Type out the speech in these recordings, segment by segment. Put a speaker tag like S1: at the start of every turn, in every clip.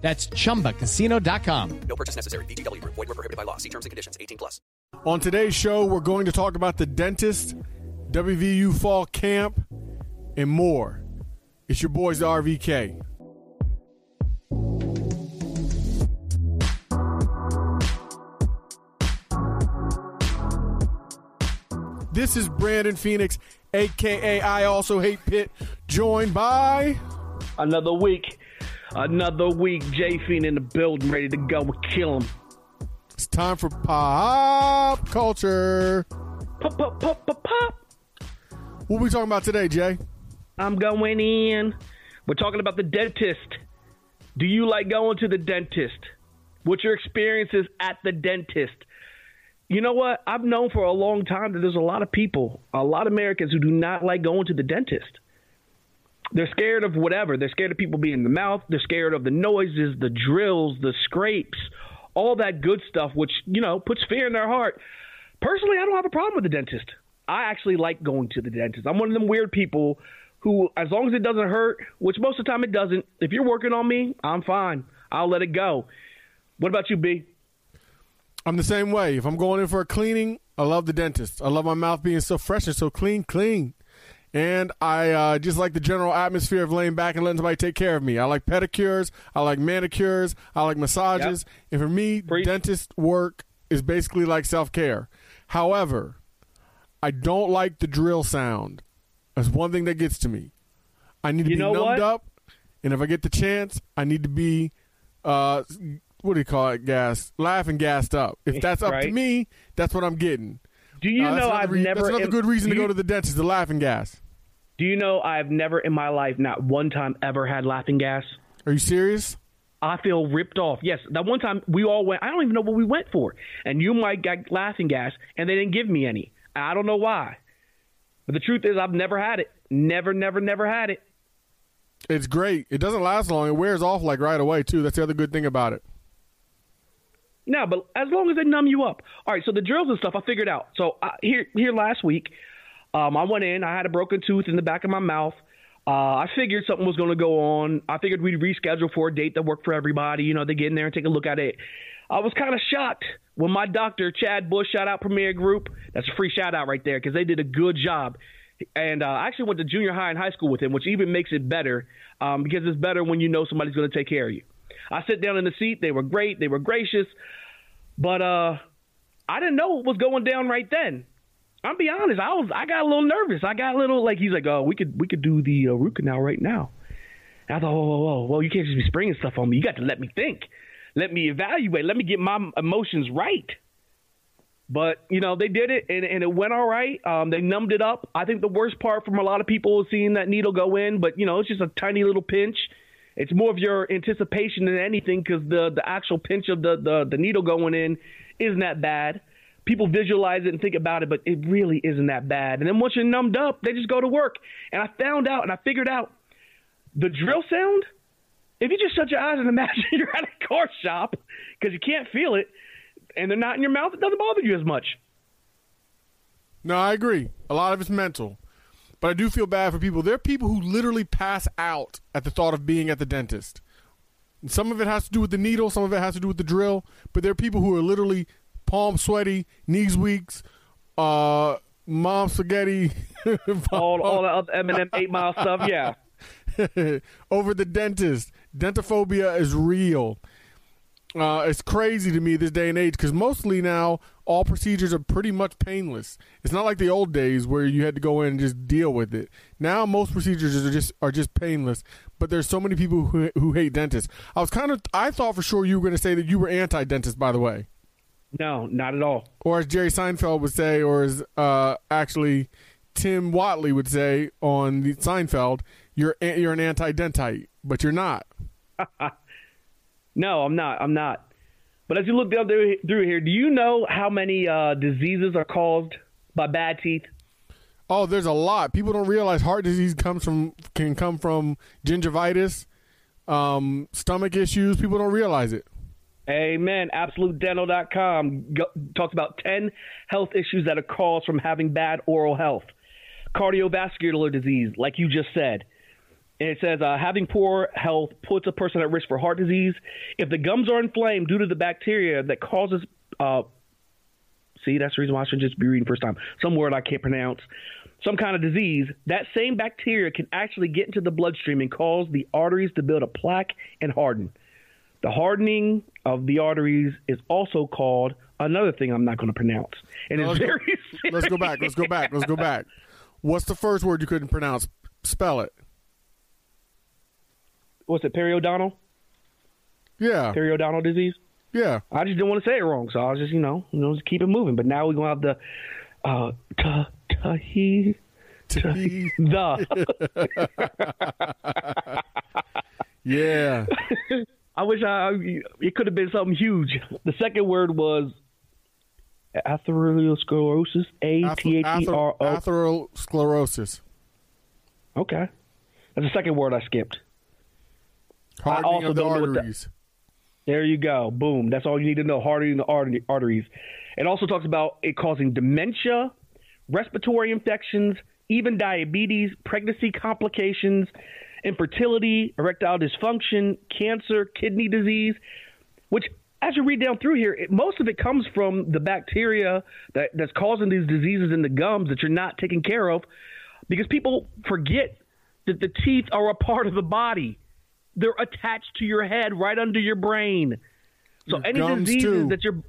S1: That's chumbacasino.com.
S2: No purchase necessary. VGW Group. Void were prohibited by law. See terms and conditions. 18 plus.
S3: On today's show, we're going to talk about the dentist, WVU fall camp, and more. It's your boys, the RVK. This is Brandon Phoenix, aka I Also Hate Pitt, joined by.
S4: Another week. Another week. J Fiend in the building, ready to go and kill him.
S3: It's time for pop culture.
S4: Pop, pop, pop, pop, pop.
S3: What are we talking about today, Jay?
S4: I'm going in. We're talking about the dentist. Do you like going to the dentist? What's your experiences at the dentist? You know what? I've known for a long time that there's a lot of people, a lot of Americans who do not like going to the dentist. They're scared of whatever. They're scared of people being in the mouth. They're scared of the noises, the drills, the scrapes, all that good stuff, which, you know, puts fear in their heart. Personally, I don't have a problem with the dentist. I actually like going to the dentist. I'm one of them weird people who, as long as it doesn't hurt, which most of the time it doesn't, if you're working on me, I'm fine. I'll let it go. What about you, B?
S3: I'm the same way. If I'm going in for a cleaning, I love the dentist. I love my mouth being so fresh and so clean, clean. And I uh, just like the general atmosphere of laying back and letting somebody take care of me. I like pedicures. I like manicures. I like massages. And for me,
S4: Preach.
S3: dentist work is basically like self care. However, I don't like the drill sound. That's one thing that gets to me. I need to
S4: You
S3: be numbed
S4: what?
S3: up, and if I get the chance, I need to be, uh, what do you call it? Gas, laughing, gassed up. If that's up to me, that's what I'm getting.
S4: Do you
S3: Uh,
S4: know I've
S3: re-
S4: never.
S3: That's another good reason
S4: do
S3: to go to the dentist. The laughing gas.
S4: Do you know I've never in my life, not one time, ever had laughing gas?
S3: Are you serious?
S4: I feel ripped off. Yes, that one time we all went. I don't even know what we went for, and you might got laughing gas, and they didn't give me any. I don't know why, but the truth is, I've never had it. Never, never, never had it.
S3: It's great. It doesn't last long. It wears off like right away too. That's the other good thing about it.
S4: No, but as long as they numb you up. All right. So the drills and stuff, I figured out. So here, here last week, um, I went in. I had a broken tooth in the back of my mouth. Uh, I figured something was going to go on. I figured we'd reschedule for a date that worked for everybody. You know, they get in there and take a look at it. I was kind of shocked when my doctor, Chad Bush, shout out Premier Group. That's a free shout out right there because they did a good job. And uh, I actually went to junior high and high school with him, which even makes it better um, because it's better when you know somebody's going to take care of you. I sit down in the seat. They were great. They were gracious. But uh, I didn't know what was going down right then. I'll be honest. I was I got a little nervous. I got a little like he's like, oh, we could we could do the uh, root canal right now. And I thought, whoa, whoa, whoa, well, you can't just be springing stuff on me. You got to let me think, let me evaluate, let me get my emotions right. But you know they did it and, and it went all right. Um, they numbed it up. I think the worst part from a lot of people is seeing that needle go in, but you know it's just a tiny little pinch. It's more of your anticipation than anything because the the actual pinch of the, the the needle going in isn't that bad. People visualize it and think about it, but it really isn't that bad. And then once you're numbed up, they just go to work. And I found out and I figured out the drill sound. If you just shut your eyes and imagine you're at a car shop because you can't feel it, and they're not in your mouth, it doesn't bother you as much.
S3: No, I agree. A lot of it's mental. But I do feel bad for people. There are people who literally pass out at the thought of being at the dentist. And some of it has to do with the needle, some of it has to do with the drill, but there are people who are literally palm sweaty, knees weak, uh, mom spaghetti,
S4: all all the other Eminem Eight Mile stuff. Yeah,
S3: over the dentist. Dentophobia is real. Uh, it's crazy to me this day and age because mostly now all procedures are pretty much painless. It's not like the old days where you had to go in and just deal with it. Now most procedures are just are just painless. But there's so many people who who hate dentists. I was kind of I thought for sure you were going to say that you were anti-dentist. By the way,
S4: no, not at all.
S3: Or as Jerry Seinfeld would say, or as uh, actually Tim Whatley would say on the Seinfeld, you're you're an anti-dentite, but you're not.
S4: no, I'm not. I'm not. But as you look down through here, do you know how many uh, diseases are caused by bad teeth?
S3: Oh, there's a lot. People don't realize heart disease comes from can come from gingivitis, um, stomach issues. People don't realize it.
S4: Amen. AbsoluteDental.com talks about 10 health issues that are caused from having bad oral health. Cardiovascular disease, like you just said. And it says uh, having poor health puts a person at risk for heart disease. If the gums are inflamed due to the bacteria that causes, uh, see, that's the reason why I should just be reading first time. Some word I can't pronounce. Some kind of disease. That same bacteria can actually get into the bloodstream and cause the arteries to build a plaque and harden. The hardening of the arteries is also called another thing I'm not going to pronounce. And no, it's
S3: let's
S4: very.
S3: Go, let's go back. Let's go back. Let's go back. What's the first word you couldn't pronounce? Spell it
S4: what's it, periodontal?
S3: Yeah.
S4: Periodontal disease?
S3: Yeah.
S4: I just didn't want to say it wrong, so I was just, you know, you know, just keep it moving. But now we're gonna have the uh ta ta he the
S3: Yeah.
S4: I wish I it could have been something huge. The second word was atherosclerosis. A T H E R O.
S3: Atherosclerosis.
S4: Okay. That's the second word I skipped.
S3: Hardening of the arteries.
S4: there you go. Boom. That's all you need to know. Hardening the arteries. It also talks about it causing dementia, respiratory infections, even diabetes, pregnancy complications, infertility, erectile dysfunction, cancer, kidney disease, which as you read down through here, it, most of it comes from the bacteria that, that's causing these diseases in the gums that you're not taking care of because people forget that the teeth are a part of the body. They're attached to your head, right under your brain. So your any diseases too. that you're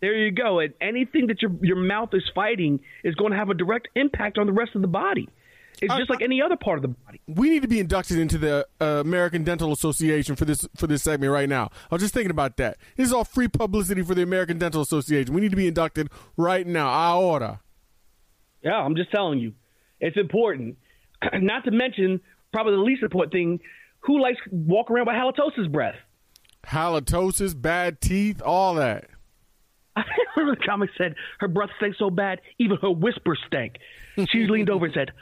S4: there you go. And anything that your your mouth is fighting is going to have a direct impact on the rest of the body. It's just like any other part of the body.
S3: We need to be inducted into the uh, American Dental Association for this for this segment right now. I was just thinking about that. This is all free publicity for the American Dental Association. We need to be inducted right now. I order.
S4: Yeah, I'm just telling you, it's important. Not to mention, probably the least important thing who likes walk around with halitosis breath?
S3: Halitosis, bad teeth, all that.
S4: I remember the comic said her breath stank so bad, even her whisper stank. She leaned over and said,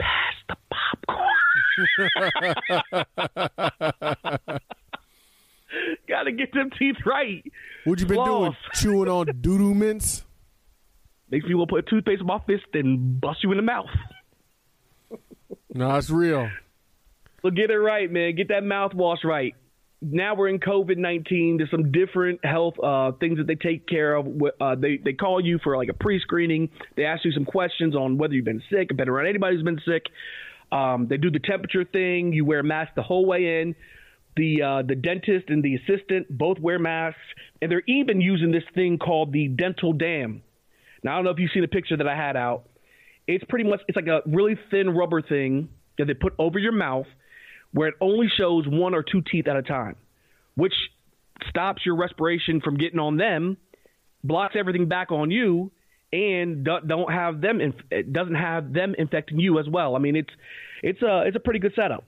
S4: "Pass the popcorn." Got to get them teeth right.
S3: What you been Floss. doing? Chewing on doodoo mints?
S4: Makes me want to put toothpaste in my fist and bust you in the mouth.
S3: no, it's real.
S4: So get it right, man. Get that mouthwash right. Now we're in COVID nineteen. There's some different health uh, things that they take care of. Uh, they they call you for like a pre screening. They ask you some questions on whether you've been sick, been around anybody who's been sick. Um, they do the temperature thing. You wear a mask the whole way in. The uh, the dentist and the assistant both wear masks, and they're even using this thing called the dental dam. Now I don't know if you've seen the picture that I had out. It's pretty much it's like a really thin rubber thing that they put over your mouth where it only shows one or two teeth at a time, which stops your respiration from getting on them, blocks everything back on you, and don't have them. It doesn't have them infecting you as well. I mean, it's it's a it's a pretty good setup.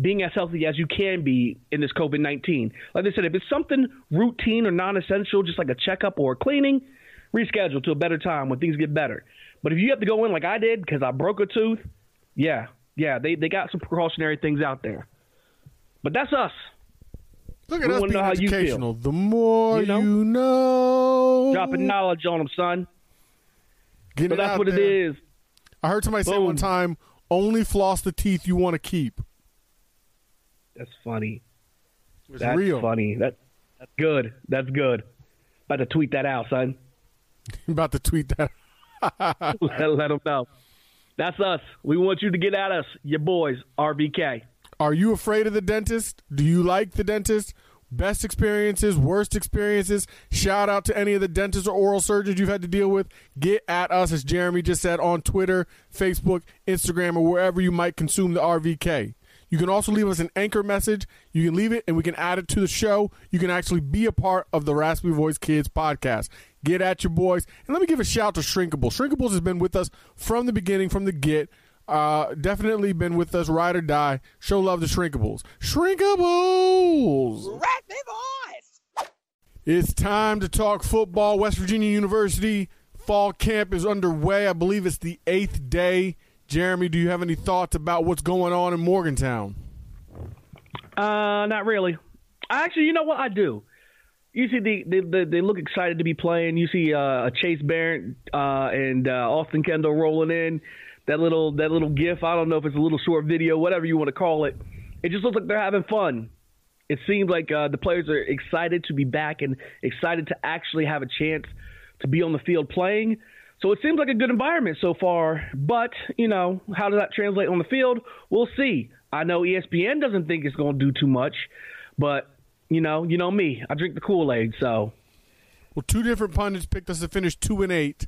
S4: Being as healthy as you can be in this COVID nineteen. Like I said, if it's something routine or non essential, just like a checkup or a cleaning, reschedule to a better time when things get better. But if you have to go in like I did because I broke a tooth, yeah, yeah, they, they got some precautionary things out there. But that's us.
S3: Look at we us being educational. The more you know, you know.
S4: Dropping knowledge on them, son.
S3: Getting
S4: so that's
S3: out
S4: what
S3: there.
S4: it is.
S3: I heard somebody say one time, "Only floss the teeth you want to keep."
S4: That's funny.
S3: It's
S4: That's
S3: real.
S4: funny. That that's good. That's good. About to tweet that out, son.
S3: About to tweet that.
S4: let, let them know. That's us. We want you to get at us, your boys, RVK.
S3: Are you afraid of the dentist? Do you like the dentist? Best experiences, worst experiences. Shout out to any of the dentists or oral surgeons you've had to deal with. Get at us, as Jeremy just said, on Twitter, Facebook, Instagram, or wherever you might consume the RVK. You can also leave us an anchor message. You can leave it and we can add it to the show. You can actually be a part of the Raspy Voice Kids podcast. Get at your boys. And let me give a shout to Shrinkable. Shrinkables has been with us from the beginning, from the get. Uh, definitely been with us, ride or die. Show love to Shrinkables. Shrinkables! Raspy Voice! It's time to talk football. West Virginia University fall camp is underway. I believe it's the eighth day. Jeremy, do you have any thoughts about what's going on in Morgantown?
S4: Uh, not really. Actually, you know what? I do. You see, they they, they, they look excited to be playing. You see, uh, Chase Barrett uh, and uh, Austin Kendall rolling in. That little that little gif. I don't know if it's a little short video, whatever you want to call it. It just looks like they're having fun. It seems like uh, the players are excited to be back and excited to actually have a chance to be on the field playing. So it seems like a good environment so far. But, you know, how does that translate on the field? We'll see. I know ESPN doesn't think it's going to do too much, but, you know, you know me. I drink the Kool Aid, so.
S3: Well, two different pundits picked us to finish two and eight,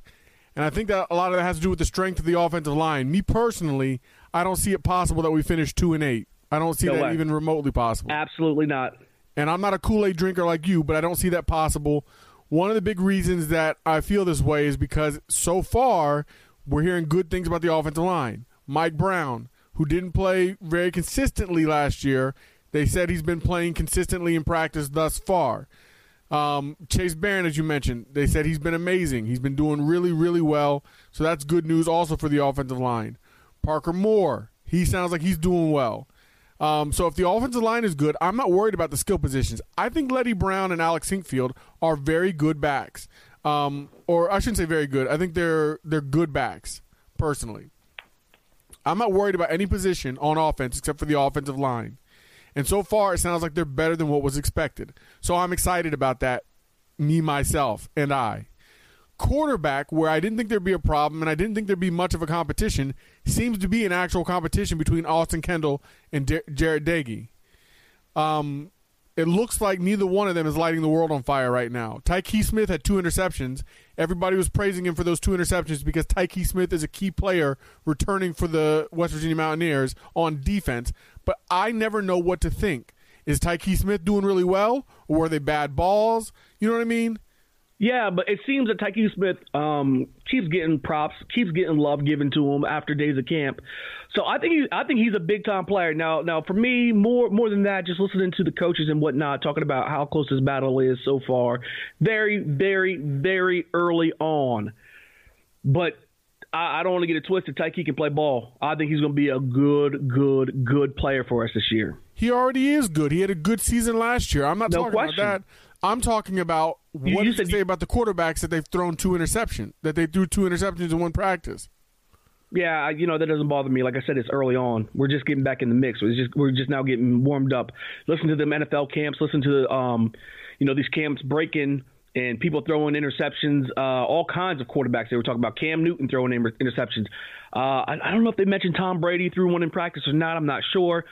S3: and I think that a lot of that has to do with the strength of the offensive line. Me personally, I don't see it possible that we finish two and eight. I don't see
S4: No
S3: that
S4: way.
S3: even remotely possible.
S4: Absolutely not.
S3: and I'm not a Kool Aid drinker like you, but I don't see that possible. One of the big reasons that I feel this way is because so far we're hearing good things about the offensive line. Mike Brown, who didn't play very consistently last year, they said he's been playing consistently in practice thus far. Um, Chase Barron, as you mentioned, they said he's been amazing. He's been doing really, really well. So that's good news also for the offensive line. Parker Moore, he sounds like he's doing well. Um, so if the offensive line is good, I'm not worried about the skill positions. I think Leddie Brown and Alex Sinkfield are very good backs. Um, or I shouldn't say very good. I think they're they're good backs, personally. I'm not worried about any position on offense except for the offensive line. And so far, it sounds like they're better than what was expected. So I'm excited about that, me, myself, and I. Quarterback, where I didn't think there'd be a problem and I didn't think there'd be much of a competition, seems to be an actual competition between Austin Kendall and Jar- Jarret Doege. Um, it looks like neither one of them is lighting the world on fire right now. Tykee Smith had two interceptions. Everybody was praising him for those two interceptions because Tykee Smith is a key player returning for the West Virginia Mountaineers on defense. But I never know what to think. Is Tykee Smith doing really well, or were they bad balls? You know what I mean?
S4: Yeah, but it seems that Tykee Smith um, keeps getting props, keeps getting love given to him after days of camp. So I think he, I think he's a big time player. Now, now for me, more more than that, just listening to the coaches and whatnot, talking about how close this battle is so far, very, very, very early on. But I, I don't want to get it twisted. Tykee can play ball. I think he's going to be a good, good, good player for us this year.
S3: He already is good. He had a good season last year. I'm not
S4: No
S3: talking
S4: question.
S3: about that. I'm talking about
S4: You-
S3: what
S4: you
S3: does
S4: said
S3: say
S4: you-
S3: about the quarterbacks that they've thrown two interceptions, that they threw two interceptions in one practice.
S4: Yeah, you know that doesn't bother me. Like I said, it's early on. We're just getting back in the mix. We're just we're just now getting warmed up. Listen to them NFL camps. Listen to the um, you know these camps breaking and people throwing interceptions. Uh, all kinds of quarterbacks. They were talking about Cam Newton throwing inter- interceptions. Uh, I, I don't know if they mentioned Tom Brady threw one in practice or not. I'm not sure,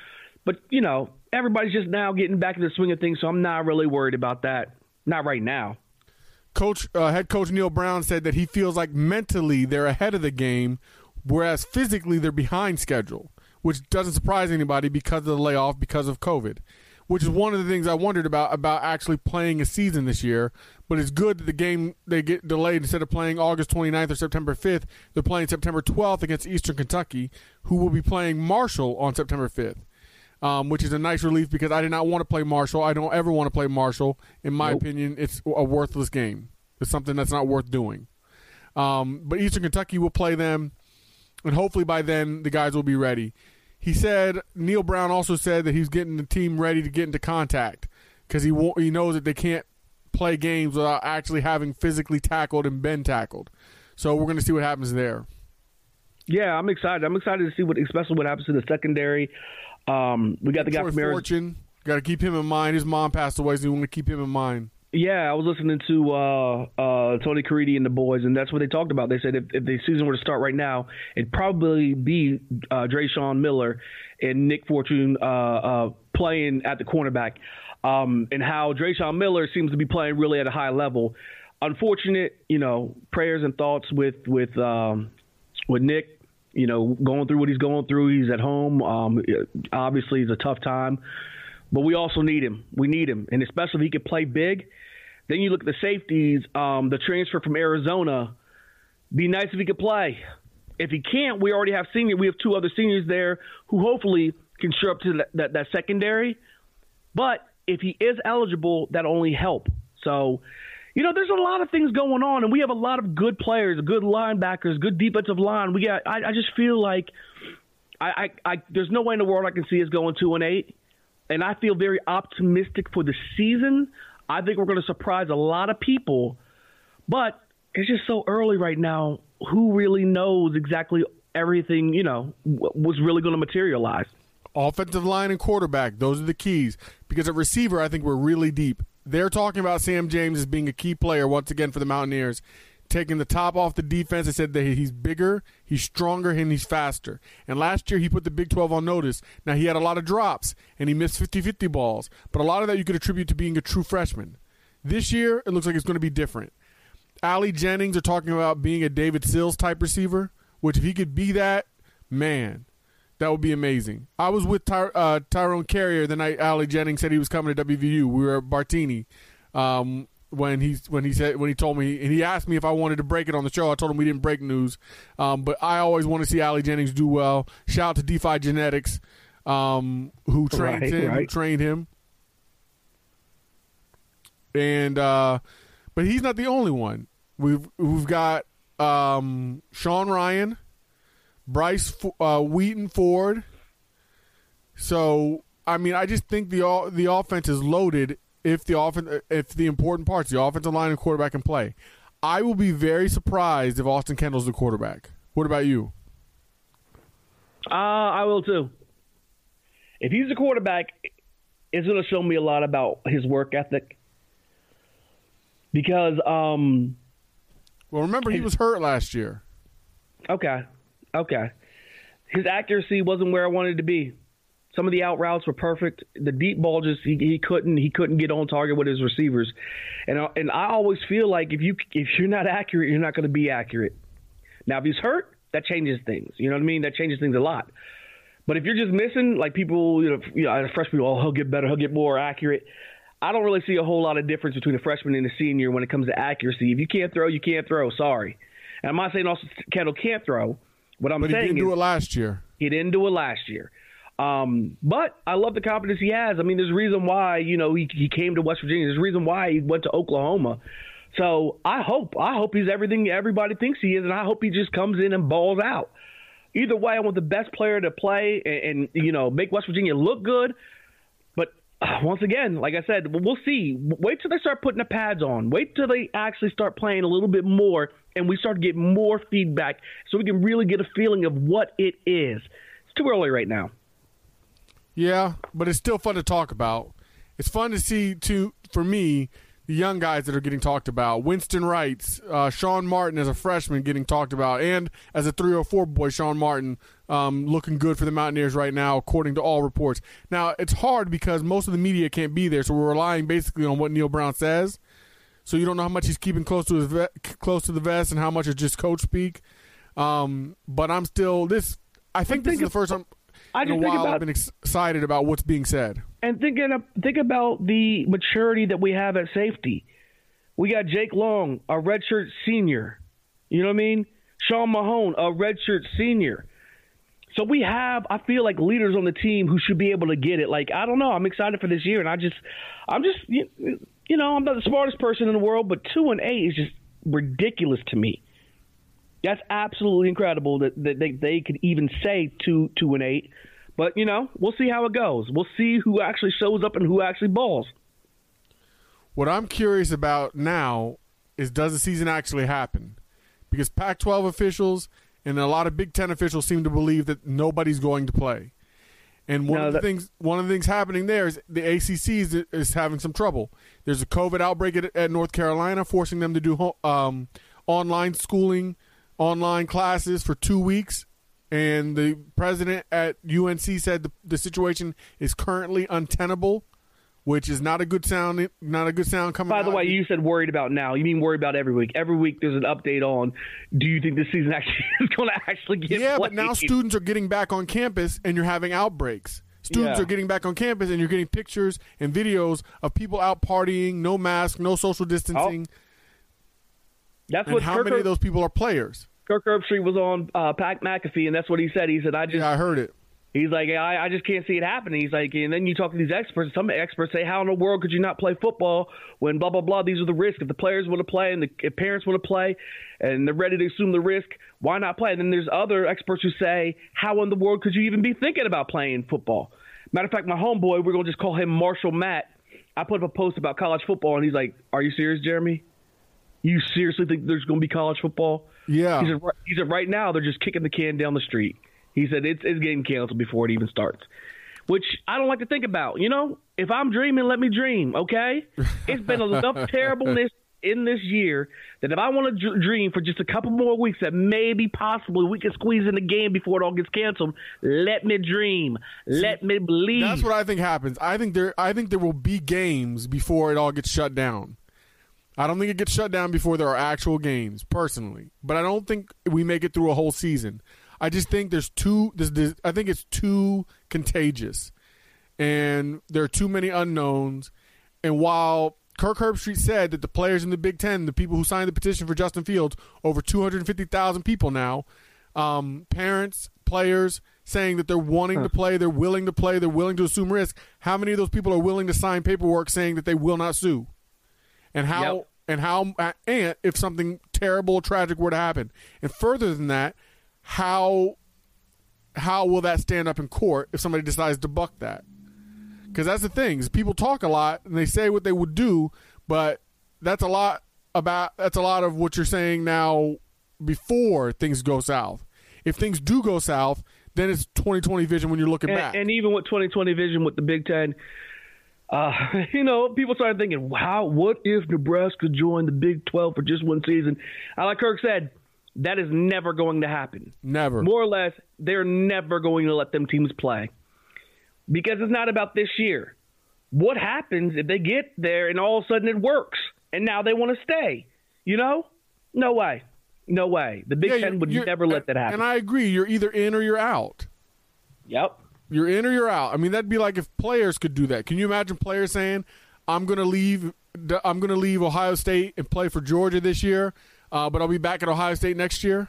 S4: but you know everybody's just now getting back in the swing of things. So I'm not really worried about that. Not right now.
S3: Coach, uh, head coach Neal Brown said that he feels like mentally they're ahead of the game, whereas physically they're behind schedule, which doesn't surprise anybody because of the layoff because of COVID. Which is one of the things I wondered about about actually playing a season this year. But it's good that the game they get delayed instead of playing August 29th or September 5th. They're playing September 12th against Eastern Kentucky, who will be playing Marshall on September 5th. Um, which is a nice relief because I did not want to play Marshall. I don't ever want to play Marshall. In my
S4: Nope.
S3: opinion, it's a worthless game. It's something that's not worth doing. Um, but Eastern Kentucky will play them, and hopefully by then the guys will be ready. He said Neal Brown also said that he's getting the team ready to get into contact because he wa- he knows that they can't play games without actually having physically tackled and been tackled. So we're going to see what happens there.
S4: Yeah, I'm excited. I'm excited to see what, especially what happens to the secondary. Um, we got the guy
S3: Troy
S4: from Arizona.
S3: Fortune. Got to keep him in mind. His mom passed away, so you want to keep him in mind.
S4: Yeah, I was listening to uh, uh, Tony Caridi and the boys, and that's what they talked about. They said if, if the season were to start right now, it'd probably be uh, Sean Miller and Nick Fortune uh, uh, playing at the cornerback, um, and how Dreshun Miller seems to be playing really at a high level. Unfortunate, you know, prayers and thoughts with with um, with Nick. You know, going through what he's going through. He's at home. Um, obviously, it's a tough time but we also need him. We need him, and especially if he could play big. Then you look at the safeties. Um, the transfer from Arizona. Be nice if he could play. If he can't, we already have senior. We have two other seniors there who hopefully can show up to that, that, that secondary. But if he is eligible, that only help. So, you know, there's a lot of things going on, and we have a lot of good players, good linebackers, good defensive line. We got. I, I just feel like I, I, I, there's no way in the world I can see us going two and eight and I feel very optimistic for the season. I think we're going to surprise a lot of people, but it's just so early right now. Who really knows exactly everything, you know, was really going to materialize?
S3: Offensive line and quarterback, those are the keys. Because at receiver, I think we're really deep. They're talking about Sam James as being a key player once again for the Mountaineers taking the top off the defense. I said that he's bigger, he's stronger, and he's faster. And last year, he put the Big 12 on notice. Now, he had a lot of drops, and he missed 50 50 balls, but a lot of that you could attribute to being a true freshman. This year, it looks like it's going to be different. Ali Jennings are talking about being a David Sills type receiver, which if he could be that, man, that would be amazing. I was with Ty- uh, Tyrone Carrier the night Ali Jennings said he was coming to WVU. We were at Bartini. Um, when he when he said when he told me and he asked me if I wanted to break it on the show. I told him we didn't break news, um, but I always want to see Ali Jennings do well. Shout out to DeFi Genetics, um, who trained
S4: right,
S3: him,
S4: right.
S3: who trained him, and uh, but he's not the only one. We've we've got um, Sean Ryan, Bryce uh, Wheaton Ford. So I mean, I just think the the offense is loaded if the offense, if the important parts, the offensive line and quarterback can play. I will be very surprised if Austin Kendall's the quarterback. What about you?
S4: Uh, I will too. If he's the quarterback, it's going to show me a lot about his work ethic. Because, um,
S3: well, remember he was hurt last year.
S4: Okay, okay. His accuracy wasn't where I wanted to be. Some of the out routes were perfect. The deep ball just he, he couldn't he couldn't get on target with his receivers, and uh, and I always feel like if you if you're not accurate, you're not going to be accurate. Now if he's hurt, that changes things. You know what I mean? That changes things a lot. But if you're just missing, like people, you know, you know, fresh people, oh, he'll get better, he'll get more accurate. I don't really see a whole lot of difference between a freshman and a senior when it comes to accuracy. If you can't throw, you can't throw. Sorry. And I'm not saying Austin Kendall can't throw. What I'm
S3: but
S4: saying
S3: he didn't do it last year.
S4: He didn't do it last year. Um, but I love the confidence he has. I mean, there's a reason why you know he he came to West Virginia. There's a reason why he went to Oklahoma. So I hope I hope he's everything everybody thinks he is, and I hope he just comes in and balls out. Either way, I want the best player to play and, and you know make West Virginia look good. Once again, like I said, we'll see. Wait till they start putting the pads on. Wait till they actually start playing a little bit more, and we start to get more feedback, so we can really get a feeling of what it is. It's too early right now.
S3: Yeah, but it's still fun to talk about. It's fun to see, to for me, the young guys that are getting talked about. Winston Wrights, uh, Sean Martin as a freshman getting talked about, and as a 304 boy, Sean Martin um, looking good for the Mountaineers right now, according to all reports. Now, it's hard because most of the media can't be there, so we're relying basically on what Neal Brown says. So you don't know how much he's keeping close to his ve- close to the vest and how much is just coach speak. Um, but I'm still this. I think this is the first time
S4: I
S3: in
S4: just
S3: a while
S4: about
S3: I've been excited about what's being said.
S4: and thinking think about the maturity that we have at safety. We got Jake Long, a redshirt senior. You know what I mean? Sean Mahone, a redshirt senior. So we have, I feel like leaders on the team who should be able to get it. Like I don't know, I'm excited for this year, and I just, I'm just, you, you know, I'm not the smartest person in the world, but two and eight is just ridiculous to me. That's absolutely incredible that, that they, they could even say two two and eight. But you know, we'll see how it goes. We'll see who actually shows up and who actually balls.
S3: What I'm curious about now is does the season actually happen? because Pac-12 officials and a lot of Big Ten officials seem to believe that nobody's going to play. And one
S4: No,
S3: of the
S4: that-
S3: things one of the things happening there is the ACC is, is having some trouble. There's a COVID outbreak at, at North Carolina, forcing them to do um, online schooling, online classes for two weeks. And the president at UNC said the, the situation is currently untenable, which is not a good sound. Not a good sound coming.
S4: By the
S3: out.
S4: way, you said worried about now. You mean worried about every week? Every week there's an update on. Do you think this season actually is going to actually get?
S3: yeah, but now students are getting back on campus, and you're having outbreaks. Students
S4: Yeah.
S3: are getting back on campus, and you're getting pictures and videos of people out partying, no mask, no social distancing. Oh.
S4: That's
S3: and
S4: what
S3: how
S4: Kirk,
S3: many of those people are players?
S4: Kirk Herbstreit was on uh, Pat McAfee, and that's what he said. He said, "I just."
S3: Yeah, I heard it.
S4: He's like, I, I just can't see it happening. He's like, and then you talk to these experts. Some experts say, how in the world could you not play football when blah blah blah? These are the risks. If the players want to play and the if parents want to play, and they're ready to assume the risk, why not play? And then there's other experts who say, how in the world could you even be thinking about playing football? Matter of fact, my homeboy, we're gonna just call him Marshall Matt. I put up a post about college football, and he's like, "Are you serious, Jeremy? You seriously think there's going to be college football?"
S3: Yeah.
S4: He said, "Right- he said, right now they're just kicking the can down the street. He said it's, it's getting canceled before it even starts, which I don't like to think about. You know, if I'm dreaming, let me dream. Okay, it's been enough terribleness in this year that if I want to dr- dream for just a couple more weeks, that maybe possibly we can squeeze in the game before it all gets canceled. Let me dream. Let me believe.
S3: That's what I think happens. I think there. I think there will be games before it all gets shut down. I don't think it gets shut down before there are actual games, personally. But I don't think we make it through a whole season. I just think there's too. There's, there's, I think it's too contagious, and there are too many unknowns. And while Kirk Herbstreit said that the players in the Big Ten, the people who signed the petition for Justin Fields, over 250,000 people now, um, parents, players saying that they're wanting to play, they're willing to play, they're willing to assume risk. How many of those people are willing to sign paperwork saying that they will not sue? And how
S4: Yep.
S3: and how uh, and if something terrible or tragic were to happen. And further than that, how how will that stand up in court if somebody decides to buck that? Because that's the thing is people talk a lot and they say what they would do, but that's a lot about that's a lot of what you're saying now before things go south. If things do go south, then it's 2020 vision when you're looking back.
S4: and, and even with 2020 vision with the Big Ten, uh, you know, people started thinking, "Wow, what if Nebraska joined the Big 12 for just one season?" I like Kirk said, that is never going to happen.
S3: Never.
S4: More or less, they're never going to let them teams play because it's not about this year. What happens if they get there and all of a sudden it works and now they want to stay? You know, no way, no way. The Big
S3: Yeah,
S4: Ten would never let that happen.
S3: And I agree. You're either in or you're out.
S4: yep.
S3: You're in or you're out. I mean, that'd be like if players could do that. Can you imagine players saying, "I'm going to leave. I'm going to leave Ohio State and play for Georgia this year, uh, but I'll be back at Ohio State next year."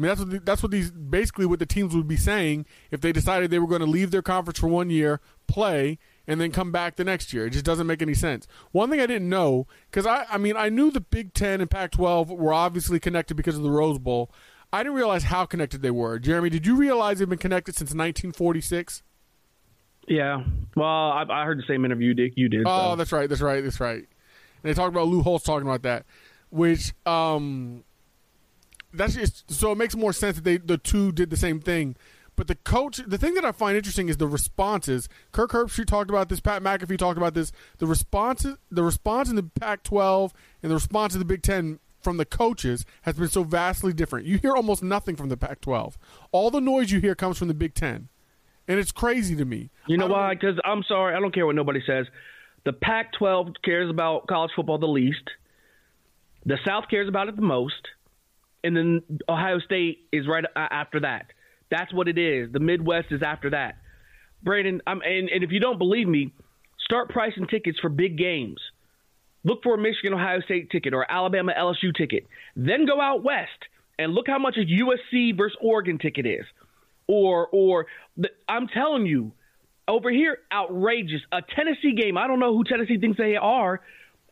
S3: I mean, that's what the, that's what these basically what the teams would be saying if they decided they were going to leave their conference for one year, play, and then come back the next year. It just doesn't make any sense. One thing I didn't know because I I mean I knew the Big Ten and Pac-12 were obviously connected because of the Rose Bowl. I didn't realize how connected they were. Jeremy, did you realize they've been connected since 1946?
S4: Yeah. Well, I, I heard the same interview Dick you did.
S3: Oh,
S4: so.
S3: that's right. That's right. That's right. And they talked about Lou Holtz talking about that, which um, that's just so it makes more sense that they the two did the same thing. But the coach, the thing that I find interesting is the responses. Kirk Herbstreit talked about this. Pat McAfee talked about this. The responses, the response in the Pac-12 and the response in the Big Ten from the coaches has been so vastly different. You hear almost nothing from the Pac-12. All the noise you hear comes from the Big Ten, and it's crazy to me.
S4: You know why? Because I'm sorry, I don't care what nobody says. The Pac-12 cares about college football the least. The South cares about it the most, and then Ohio State is right uh, after that. That's what it is. The Midwest is after that. Brandon, I'm, and, and if you don't believe me, start pricing tickets for big games. Look for a Michigan Ohio State ticket or Alabama LSU ticket. Then go out west and look how much a USC versus Oregon ticket is. Or or the, I'm telling you, over here, outrageous. A Tennessee game. I don't know who Tennessee thinks they are.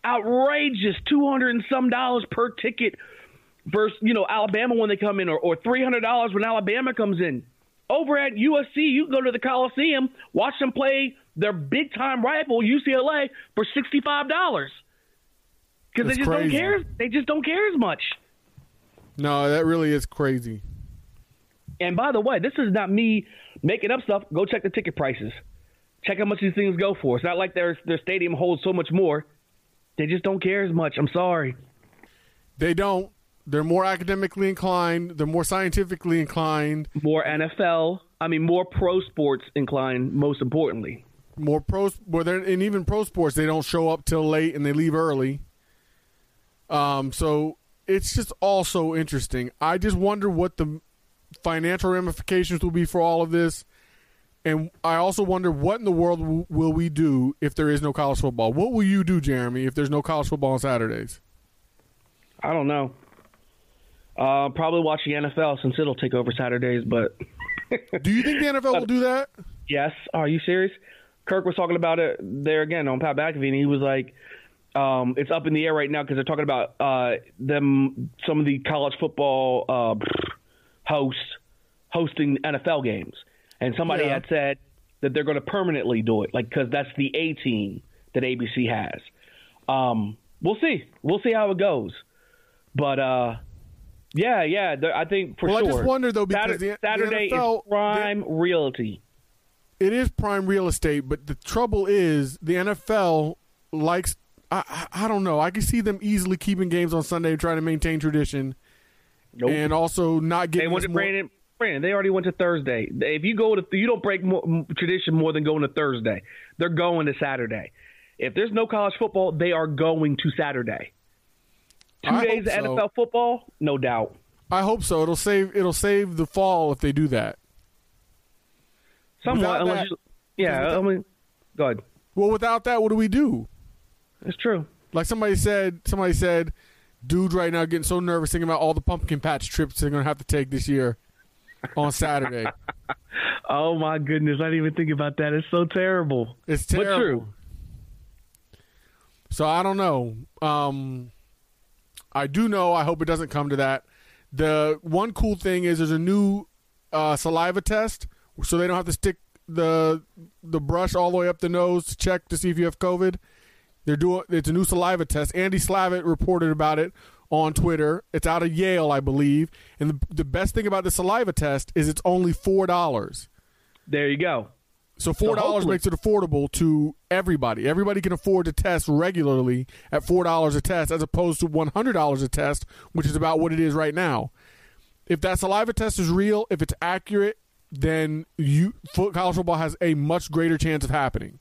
S4: Outrageous, two hundred and some dollars per ticket versus you know Alabama when they come in, or, or three hundred dollars when Alabama comes in. Over at USC, you go to the Coliseum, watch them play their big time rival UCLA for sixty five dollars because they just
S3: crazy.
S4: don't care. They just don't care as much.
S3: No, that really is crazy.
S4: And by the way, this is not me making up stuff. Go check the ticket prices. Check how much these things go for. It's not like their their stadium holds so much more. They just don't care as much. I'm sorry.
S3: They don't. They're more academically inclined. They're more scientifically inclined.
S4: More NFL. I mean, more pro sports inclined. Most importantly,
S3: More pro. Well, and even pro sports, they don't show up till late and they leave early. Um. So it's just all so interesting. I just wonder what the financial ramifications will be for all of this. And I also wonder what in the world w- will we do if there is no college football? What will you do, Jeremy, if there's no college football on Saturdays?
S4: I don't know. Uh, probably watch the NFL since it'll take over Saturdays. But
S3: Do you think the NFL will do that?
S4: yes, are you serious? Kirk was talking about it there again on Pat McAfee, and he was like, um, "It's up in the air right now because they're talking about uh, them some of the college football uh, hosts hosting NFL games, and somebody
S3: Yeah.
S4: had said that they're going to permanently do it, like because that's the A team that ABC has. Um, we'll see. We'll see how it goes, but uh, yeah, yeah, I think for
S3: Well, I just wonder, though, because
S4: Saturday,
S3: the- the
S4: Saturday
S3: NFL
S4: is prime realty.
S3: It is prime real estate, but the trouble is the NFL likes. I, I I don't know. I can see them easily keeping games on Sunday, trying to maintain tradition,
S4: Nope.
S3: and also not getting.
S4: They
S3: went
S4: to
S3: more-
S4: Brandon. Brandon, they already went to Thursday. If you go to, you don't break more, tradition more than going to Thursday. They're going to Saturday. If there's no college football, they are going to Saturday. Two
S3: I
S4: days of
S3: so.
S4: NFL football, no doubt.
S3: I hope so. It'll save. It'll save the fall if they do that.
S4: Somewhat,
S3: that-
S4: you, yeah. I mean, go ahead.
S3: Well, without that, what do we do?
S4: It's true.
S3: Like somebody said. Somebody said, "Dude, right now getting so nervous thinking about all the pumpkin patch trips they're gonna have to take this year on Saturday.
S4: Oh my goodness, I didn't even think about that. It's so terrible.
S3: It's
S4: But true.
S3: So I don't know. Um, I do know. I hope it doesn't come to that. The one cool thing is there's a new uh, saliva test, so they don't have to stick the the brush all the way up the nose to check to see if you have COVID. They're doing it's a new saliva test. Andy Slavitt reported about it on Twitter. It's out of Yale, I believe. And the, the best thing about the saliva test is it's only four dollars.
S4: There you go.
S3: So four dollars
S4: hopefully-
S3: makes it affordable to everybody. Everybody can afford to test regularly at four dollars a test, as opposed to one hundred dollars a test, which is about what it is right now. If that saliva test is real, if it's accurate, then you college football has a much greater chance of happening.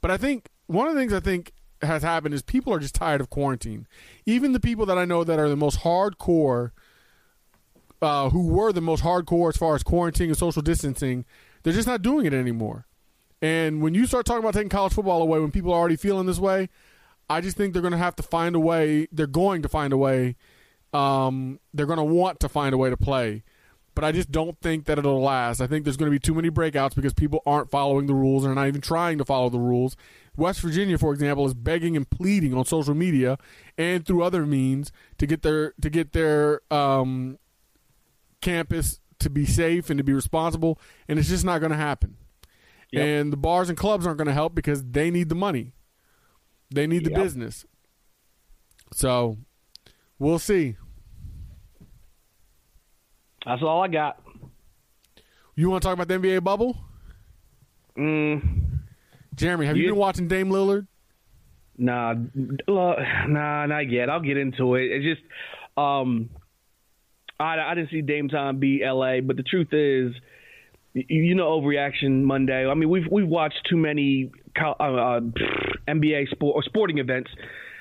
S3: But I think one of the things I think has happened is people are just tired of quarantine. Even the people that I know that are the most hardcore uh, who were the most hardcore as far as quarantine and social distancing, they're just not doing it anymore. And when you start talking about taking college football away, when people are already feeling this way, I just think they're going to have to find a way. They're going to find a way. Um, they're going to want to find a way to play. But I just don't think that it'll last. I think there's going to be too many breakouts because people aren't following the rules and are not even trying to follow the rules. West Virginia, for example, is begging and pleading on social media and through other means to get their to get their um, campus to be safe and to be responsible, and it's just not going to happen.
S4: Yep.
S3: And the bars and clubs aren't going to help because they need the money. They need the business. So, we'll see.
S4: That's all I got.
S3: You want to talk about the NBA bubble?
S4: Mm,
S3: Jeremy, have you,
S4: You-
S3: been watching Dame Lillard?
S4: Nah, nah, not yet. I'll get into it. It's just, um, I, I didn't see Dame Time beat LA, but the truth is, you know, overreaction Monday. I mean, we've we've watched too many uh, uh, NBA sport or sporting events,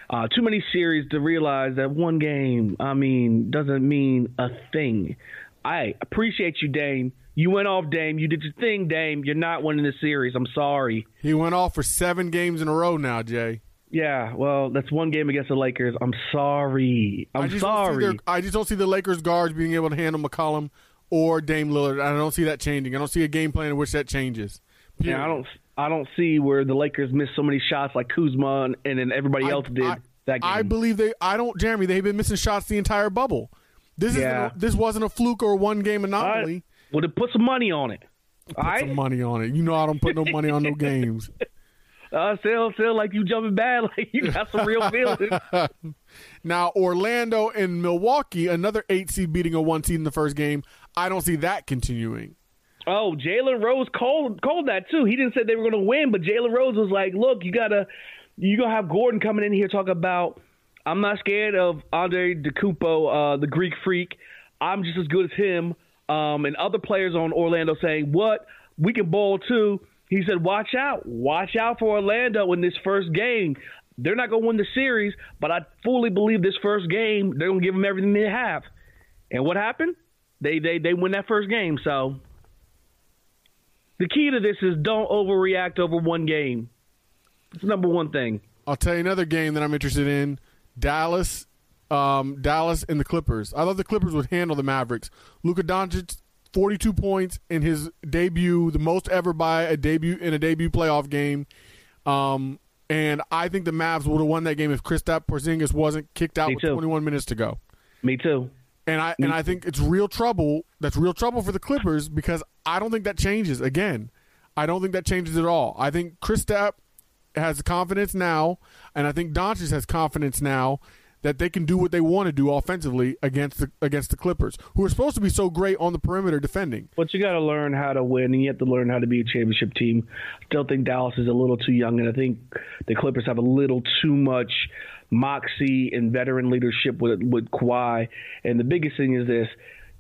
S4: uh, too many series to realize that one game, I mean, doesn't mean a thing. I appreciate you, Dame. You went off, Dame. You did your thing, Dame. You're not winning the series. I'm sorry.
S3: He went off for seven games in a row now, Jay.
S4: Yeah, well, that's one game against the Lakers. I'm sorry.
S3: I
S4: I'm
S3: see
S4: sorry.
S3: their, I just don't see the Lakers guards being able to handle McCollum or Dame Lillard. I don't see that changing. I don't see a game plan in which that changes.
S4: Yeah, I don't. I don't see where the Lakers missed so many shots like Kuzma and, and then everybody
S3: I-
S4: else did
S3: I,
S4: that game.
S3: I believe they. I don't, Jeremy. They've been missing shots the entire bubble. This
S4: Yeah.
S3: is this wasn't a fluke or a one game anomaly.
S4: Well, to put some money on it. All
S3: Put
S4: right.
S3: some money on it. You know I don't put no money on no games.
S4: uh, still, still like you jumping bad, like you got some real feelings.
S3: now Orlando and Milwaukee, another eight seed beating a one seed in the first game. I don't see that continuing.
S4: Oh, Jalen Rose called called that too. He didn't say they were going to win, but Jalen Rose was like, "Look, you gotta, you gonna have Gordon coming in here talk about. I'm not scared of Antetokounmpo, uh, the Greek freak. I'm just as good as him." Um, and other players on Orlando saying, "What? We can ball too." He said, "Watch out, watch out for Orlando in this first game. They're not going to win the series, but I fully believe this first game they're going to give them everything they have." And what happened? They they they win that first game. So the key to this is don't overreact over one game. It's number one thing.
S3: I'll tell you another game that I'm interested in: Dallas, um, Dallas and the Clippers. I thought the Clippers would handle the Mavericks. Luka Doncic, 42 points in his debut, the most ever by a debut in a debut playoff game. Um, and I think the Mavs would have won that game if Kristaps Porzingis wasn't kicked out
S4: Me
S3: with
S4: too.
S3: 21 minutes to go.
S4: Me too.
S3: And I and I think it's real trouble. That's real trouble for the Clippers because I don't think that changes. Again, I don't think that changes at all. I think Kristaps has confidence now, and I think Doncic has confidence now that they can do what they want to do offensively against the against the Clippers, who are supposed to be so great on the perimeter defending.
S4: But you got to learn how to win, and you have to learn how to be a championship team. I still think Dallas is a little too young, and I think the Clippers have a little too much moxie and veteran leadership with with Kawhi. And the biggest thing is this: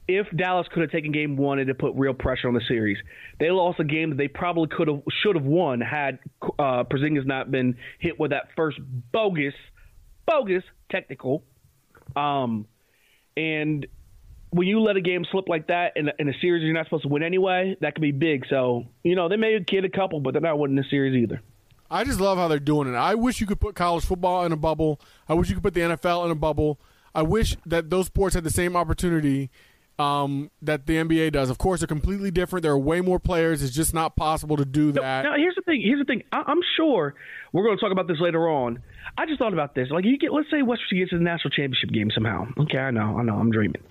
S4: if Dallas could have taken Game One and to put real pressure on the series, they lost a game that they probably could have should have won had uh, not been hit with that first bogus, bogus technical. Um, and when you let a game slip like that in a, in a series you're not supposed to win anyway, that could be big. So you know they may have kid a couple, but they're not winning the series either.
S3: I just love how they're doing it. I wish you could put college football in a bubble. I wish you could put the NFL in a bubble. I wish that those sports had the same opportunity um, that the NBA does. Of course, they're completely different. There are way more players. It's just not possible to do that.
S4: Now here's the thing. Here's the thing. I, I'm sure we're going to talk about this later on. I just thought about this. Like you get, let's say West Virginia gets to the national championship game somehow. Okay, I know, I know, I'm dreaming.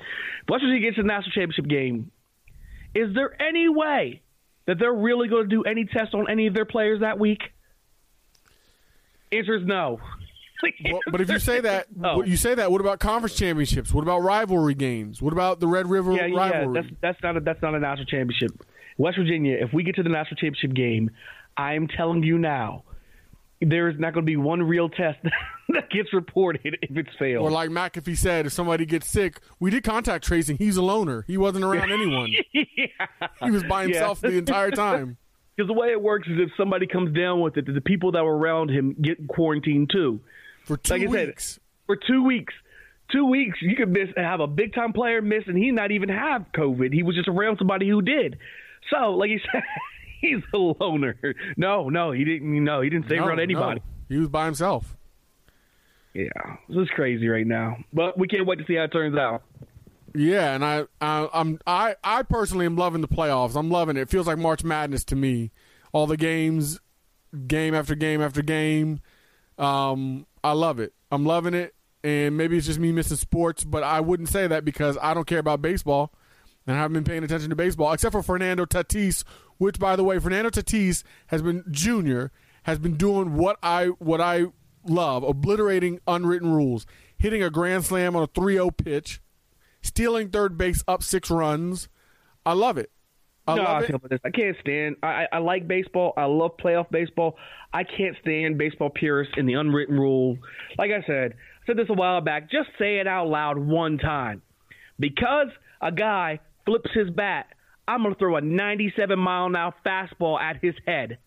S4: West Virginia gets to the national championship game. Is there any way that they're really going to do any tests on any of their players that week? Answer is no.
S3: Well, but if you say that,
S4: oh.
S3: what you say that. What about conference championships? What about rivalry games? What about the Red River
S4: yeah, yeah, that's that's not a that's not a national championship. West Virginia, if we get to the national championship game, I am telling you now, there is not going to be one real test that gets reported if it's failed.
S3: or like McAfee said, if somebody gets sick, we did contact tracing. He's a loner. He wasn't around anyone. He was by
S4: Yeah.
S3: himself the entire time.
S4: Because the way it works is if somebody comes down with it, the people that were around him get quarantined too.
S3: For two
S4: Like I said,
S3: weeks.
S4: For two weeks. Two weeks, you could miss and have a big time player miss, and he not even have COVID. He was just around somebody who did. So, like you said, he's a loner. No, no, he didn't. No, he didn't stay
S3: No,
S4: around
S3: no.
S4: anybody.
S3: He was by himself.
S4: Yeah, this is crazy right now, but we can't wait to see how it turns out.
S3: Yeah, and I, I, I'm, I, I personally am loving the playoffs. I'm loving it. It feels like March Madness to me. All the games, game after game after game. Um, I love it. I'm loving it. And maybe it's just me missing sports, but I wouldn't say that because I don't care about baseball, and I haven't been paying attention to baseball except for Fernando Tatis, which, by the way, Fernando Tatis has been Junior has been doing what I what I love, obliterating unwritten rules, hitting a grand slam on a 3-0 pitch stealing third base up six runs. I love it. I
S4: no, I feel about this. I can't stand. I, I I like baseball. I love playoff baseball. I can't stand baseball purists and the unwritten rule. Like I said, I said this a while back. Just say it out loud one time. Because a guy flips his bat, I'm gonna throw a 97 mile an hour fastball at his head.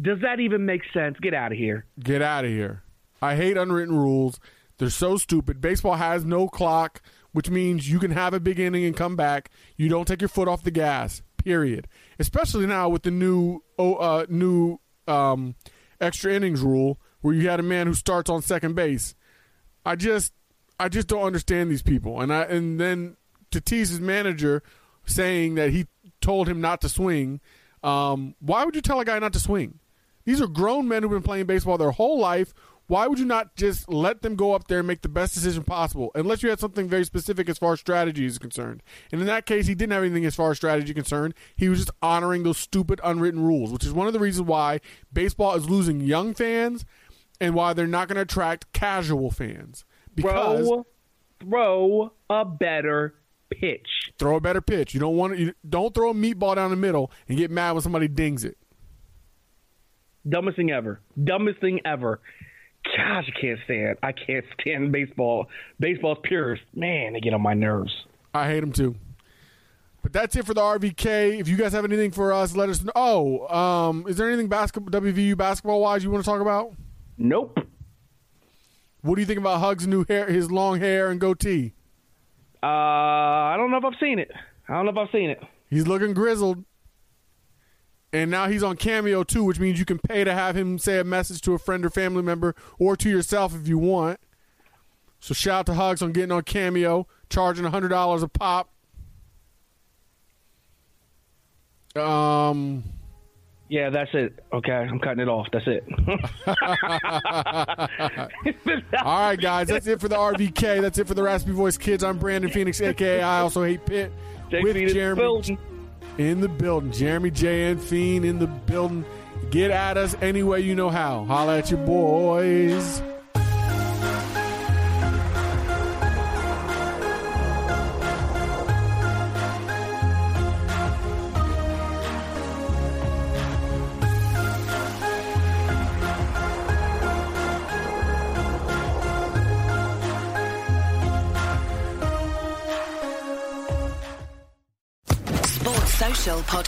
S4: Does that even make sense? Get out of here.
S3: Get out of here. I hate unwritten rules. They're so stupid. Baseball has no clock, which means you can have a big inning and come back. You don't take your foot off the gas. Period. Especially now with the new oh, uh, new um, extra innings rule, where you had a man who starts on second base. I just I just don't understand these people. And I and then Tatis's manager saying that he told him not to swing. Um, why would you tell a guy not to swing? These are grown men who've been playing baseball their whole life, why would you not just let them go up there and make the best decision possible, unless you had something very specific as far as strategy is concerned? And in that case, he didn't have anything as far as strategy concerned. He was just honoring those stupid unwritten rules, which is one of the reasons why baseball is losing young fans and why they're not going to attract casual fans. Because
S4: Throw, throw a better pitch.
S3: throw a better pitch. You don't want to, you don't throw a meatball down the middle and get mad when somebody dings it.
S4: Dumbest thing ever. Dumbest thing ever. Gosh, I can't stand. I can't stand baseball. Baseball's purist. Man, they get on my nerves.
S3: I hate them too. But that's it for the RVK. If you guys have anything for us, let us know. Oh, um, is there anything basketball WVU basketball wise you want to talk about?
S4: Nope.
S3: What do you think about Hugs' new hair, his long hair and goatee?
S4: Uh, I don't know if I've seen it. I don't know if I've seen it.
S3: He's looking grizzled. And now he's on Cameo too, which means you can pay to have him say a message to a friend or family member or to yourself if you want. So shout out to Hugs on getting on Cameo, charging hundred dollars a pop. Um
S4: Yeah, that's it. Okay, I'm cutting it off. That's it.
S3: All right, guys, that's it for the RVK. That's it for the Raspy Voice Kids. I'm Brandon Phoenix, aka I also hate Pitt,
S4: Jake
S3: with Jeremy. In the building. Jeremy J and Fiend in the building. Get at us any way you know how. Holla at your boys.